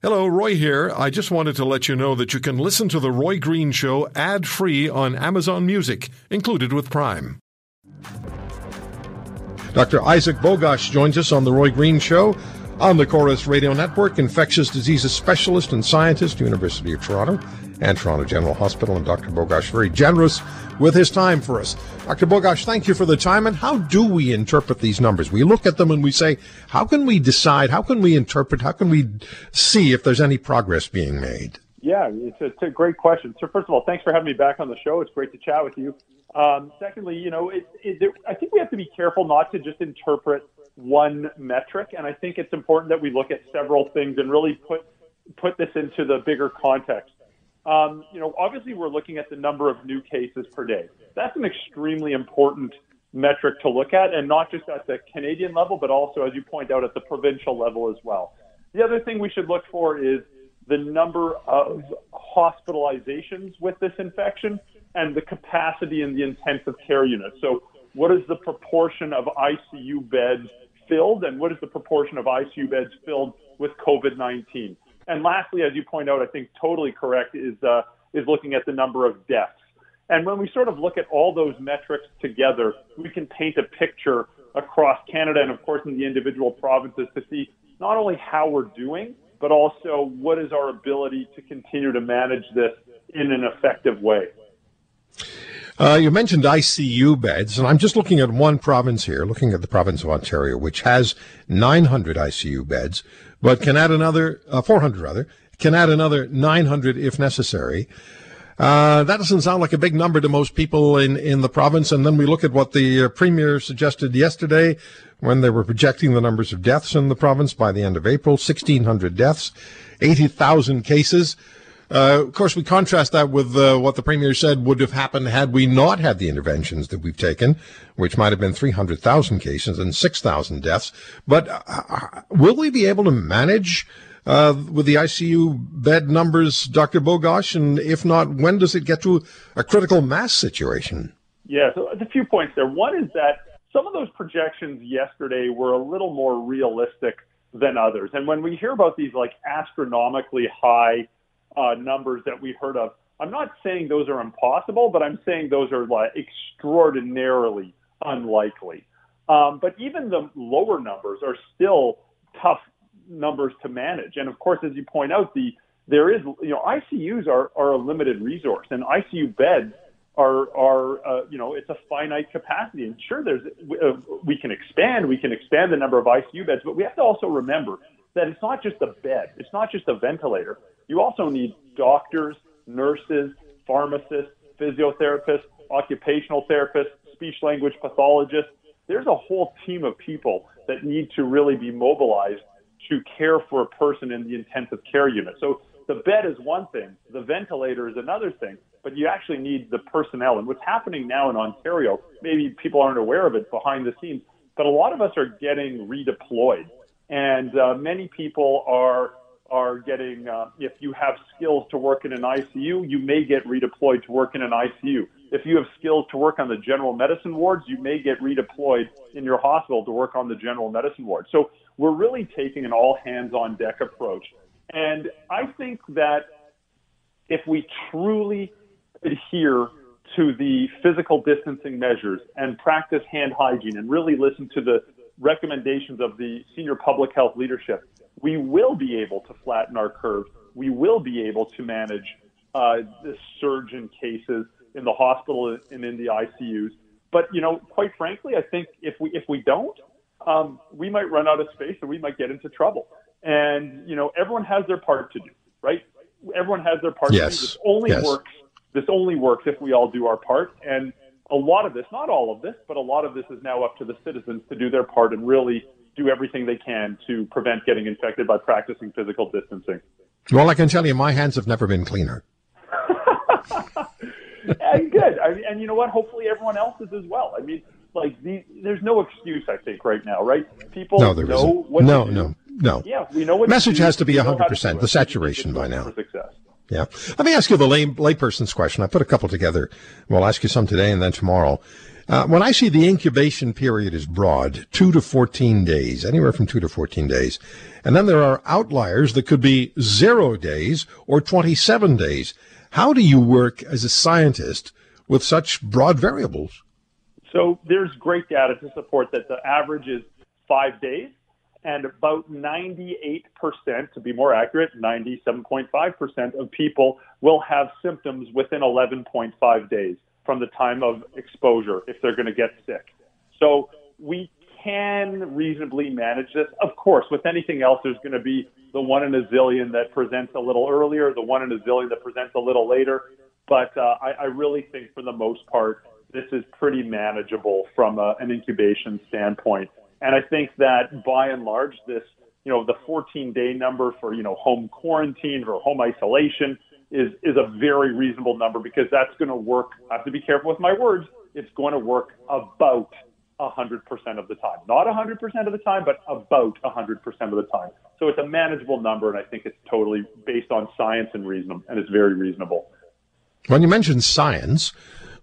Hello, Roy here. I just wanted to let you know that you can listen to The Roy Green Show ad free on Amazon Music, included with Prime. Dr. Isaac Bogoch joins us on The Roy Green Show on the Corus Radio Network, infectious diseases specialist and scientist, University of Toronto and Toronto General Hospital. And Dr. Bogoch, very generous with his time for us. Dr. Bogoch, thank you for the time. And how do we interpret these numbers? We look at them and we say, how can we decide? How can we interpret? How can we see if there's any progress being made? Yeah, it's a, it's a great question. So first of all, thanks for having me back on the show. It's great to chat with you. Um, secondly, you know, it, it, I think we have to be careful not to just interpret one metric, and I think it's important that we look at several things and really put put this into the bigger context. Um, you know, obviously we're looking at the number of new cases per day. That's an extremely important metric to look at, and not just at the Canadian level, but also, as you point out, at the provincial level as well. The other thing we should look for is the number of hospitalizations with this infection and the capacity in the intensive care unit. So, what is the proportion of ICU beds filled, and what is the proportion of ICU beds filled with COVID 19? And lastly, as you point out, I think totally correct is uh, is looking at the number of deaths. And when we sort of look at all those metrics together, we can paint a picture across Canada and, of course, in the individual provinces to see not only how we're doing, but also what is our ability to continue to manage this in an effective way. Uh, you mentioned ICU beds, and I'm just looking at one province here, looking at the province of Ontario, which has 900 ICU beds, but can add another, uh, 400 rather, can add another 900 if necessary. Uh, that doesn't sound like a big number to most people in, in the province. And then we look at what the uh, premier suggested yesterday when they were projecting the numbers of deaths in the province by the end of April 1,600 deaths, 80,000 cases. Uh, of course, we contrast that with uh, what the premier said would have happened had we not had the interventions that we've taken, which might have been 300,000 cases and 6,000 deaths. But uh, uh, will we be able to manage uh, with the ICU bed numbers, Dr. Bogoch? And if not, when does it get to a critical mass situation? Yeah, so a few points there. One is that some of those projections yesterday were a little more realistic than others. And when we hear about these like astronomically high uh, numbers that we heard of. I'm not saying those are impossible, but I'm saying those are like extraordinarily unlikely. Um, but even the lower numbers are still tough numbers to manage. And of course, as you point out, the there is you know ICUs are are a limited resource, and ICU beds are are uh, you know it's a finite capacity. And sure, there's uh, we can expand, we can expand the number of ICU beds, but we have to also remember that it's not just a bed, it's not just a ventilator. You also need doctors, nurses, pharmacists, physiotherapists, occupational therapists, speech language pathologists. There's a whole team of people that need to really be mobilized to care for a person in the intensive care unit. So the bed is one thing, the ventilator is another thing, but you actually need the personnel. And what's happening now in Ontario, maybe people aren't aware of it behind the scenes, but a lot of us are getting redeployed. And uh, many people are are getting, uh, if you have skills to work in an ICU, you may get redeployed to work in an ICU. If you have skills to work on the general medicine wards, you may get redeployed in your hospital to work on the general medicine ward. So we're really taking an all hands on deck approach. And I think that if we truly adhere to the physical distancing measures and practice hand hygiene and really listen to the recommendations of the senior public health leadership, we will be able to flatten our curve. We will be able to manage uh, the surge in cases in the hospital and in the ICUs. But you know, quite frankly, I think if we if we don't, um, we might run out of space and we might get into trouble. And you know, everyone has their part to do, right? Everyone has their part yes. to do. This only yes. works. This only works if we all do our part. And a lot of this, not all of this, but a lot of this is now up to the citizens to do their part and really do everything they can to prevent getting infected by practicing physical distancing. Well, I can tell you, my hands have never been cleaner. and good. I mean, and you know what? Hopefully, everyone else is as well. I mean, like the, there's no excuse, I think, right now, right? People no, there know isn't. what no, no, no. Yeah, we know what. Message has to be 100 percent. The saturation by now. Success. Yeah. Let me ask you the lay, layperson's question. I put a couple together. We'll ask you some today and then tomorrow. Uh, when I see the incubation period is broad, two to 14 days, anywhere from two to 14 days, and then there are outliers that could be zero days or 27 days. How do you work as a scientist with such broad variables? So there's great data to support that the average is five days, and about 98%, to be more accurate, 97.5% of people will have symptoms within 11.5 days from the time of exposure if they're going to get sick. So we can reasonably manage this. Of course, with anything else, there's going to be the one in a zillion that presents a little earlier, the one in a zillion that presents a little later. But uh, I, I really think for the most part, this is pretty manageable from a, an incubation standpoint. And I think that by and large, this, you know, the 14 day number for, you know, home quarantine or home isolation is, is a very reasonable number because that's going to work. I have to be careful with my words. It's going to work about 100% of the time. Not 100% of the time, but about 100% of the time. So it's a manageable number, and I think it's totally based on science and reason, and it's very reasonable. When you mention science,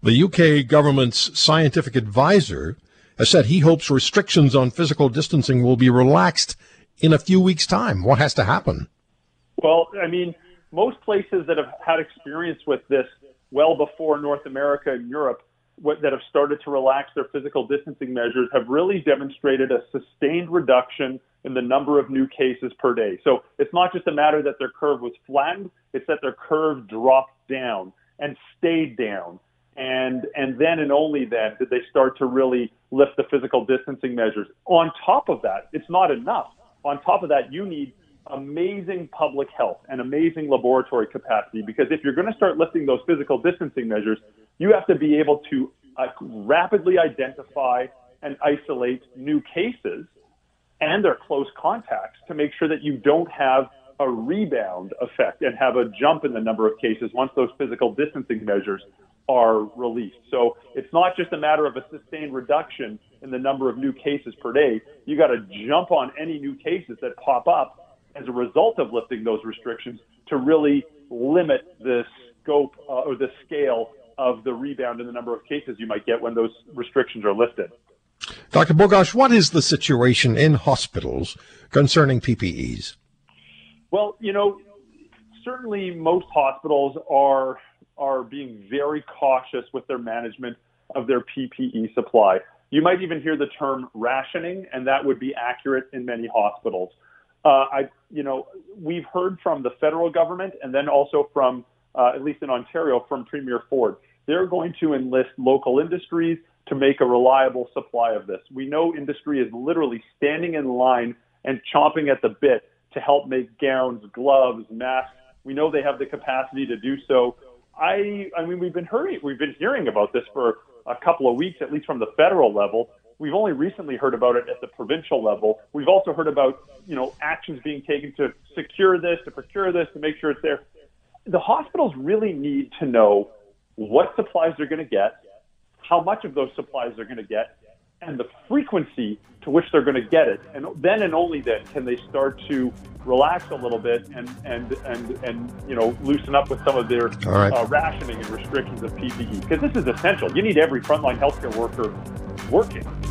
the UK government's scientific advisor has said he hopes restrictions on physical distancing will be relaxed in a few weeks' time. What has to happen? Well, I mean, most places that have had experience with this well before North America and Europe what, that have started to relax their physical distancing measures have really demonstrated a sustained reduction in the number of new cases per day. So it's not just a matter that their curve was flattened, it's that their curve dropped down and stayed down. And, and then and only then did they start to really lift the physical distancing measures. On top of that, it's not enough. On top of that, you need amazing public health and amazing laboratory capacity because if you're going to start lifting those physical distancing measures, you have to be able to uh, rapidly identify and isolate new cases and their close contacts to make sure that you don't have a rebound effect and have a jump in the number of cases once those physical distancing measures are released. So it's not just a matter of a sustained reduction in the number of new cases per day. You got to jump on any new cases that pop up as a result of lifting those restrictions to really limit the scope uh, or the scale of the rebound in the number of cases you might get when those restrictions are lifted. Dr. Bogoch, what is the situation in hospitals concerning PPEs? Well, you know, certainly most hospitals are are being very cautious with their management of their PPE supply. You might even hear the term rationing, and that would be accurate in many hospitals. Uh, I, you know, we've heard from the federal government and then also from, uh, at least in Ontario, from Premier Ford. They're going to enlist local industries to make a reliable supply of this. We know industry is literally standing in line and chomping at the bit to help make gowns, gloves, masks. We know they have the capacity to do so. I, I mean, we've been hearing, we've been hearing about this for a couple of weeks, at least from the federal level. We've only recently heard about it at the provincial level. We've also heard about, you know, actions being taken to secure this, to procure this, to make sure it's there. The hospitals really need to know what supplies they're going to get, how much of those supplies they're going to get, and the frequency to which they're going to get it. And then and only then can they start to relax a little bit and and and and you know loosen up with some of their right. uh, rationing and restrictions of PPE because this is essential. You need every frontline healthcare worker working.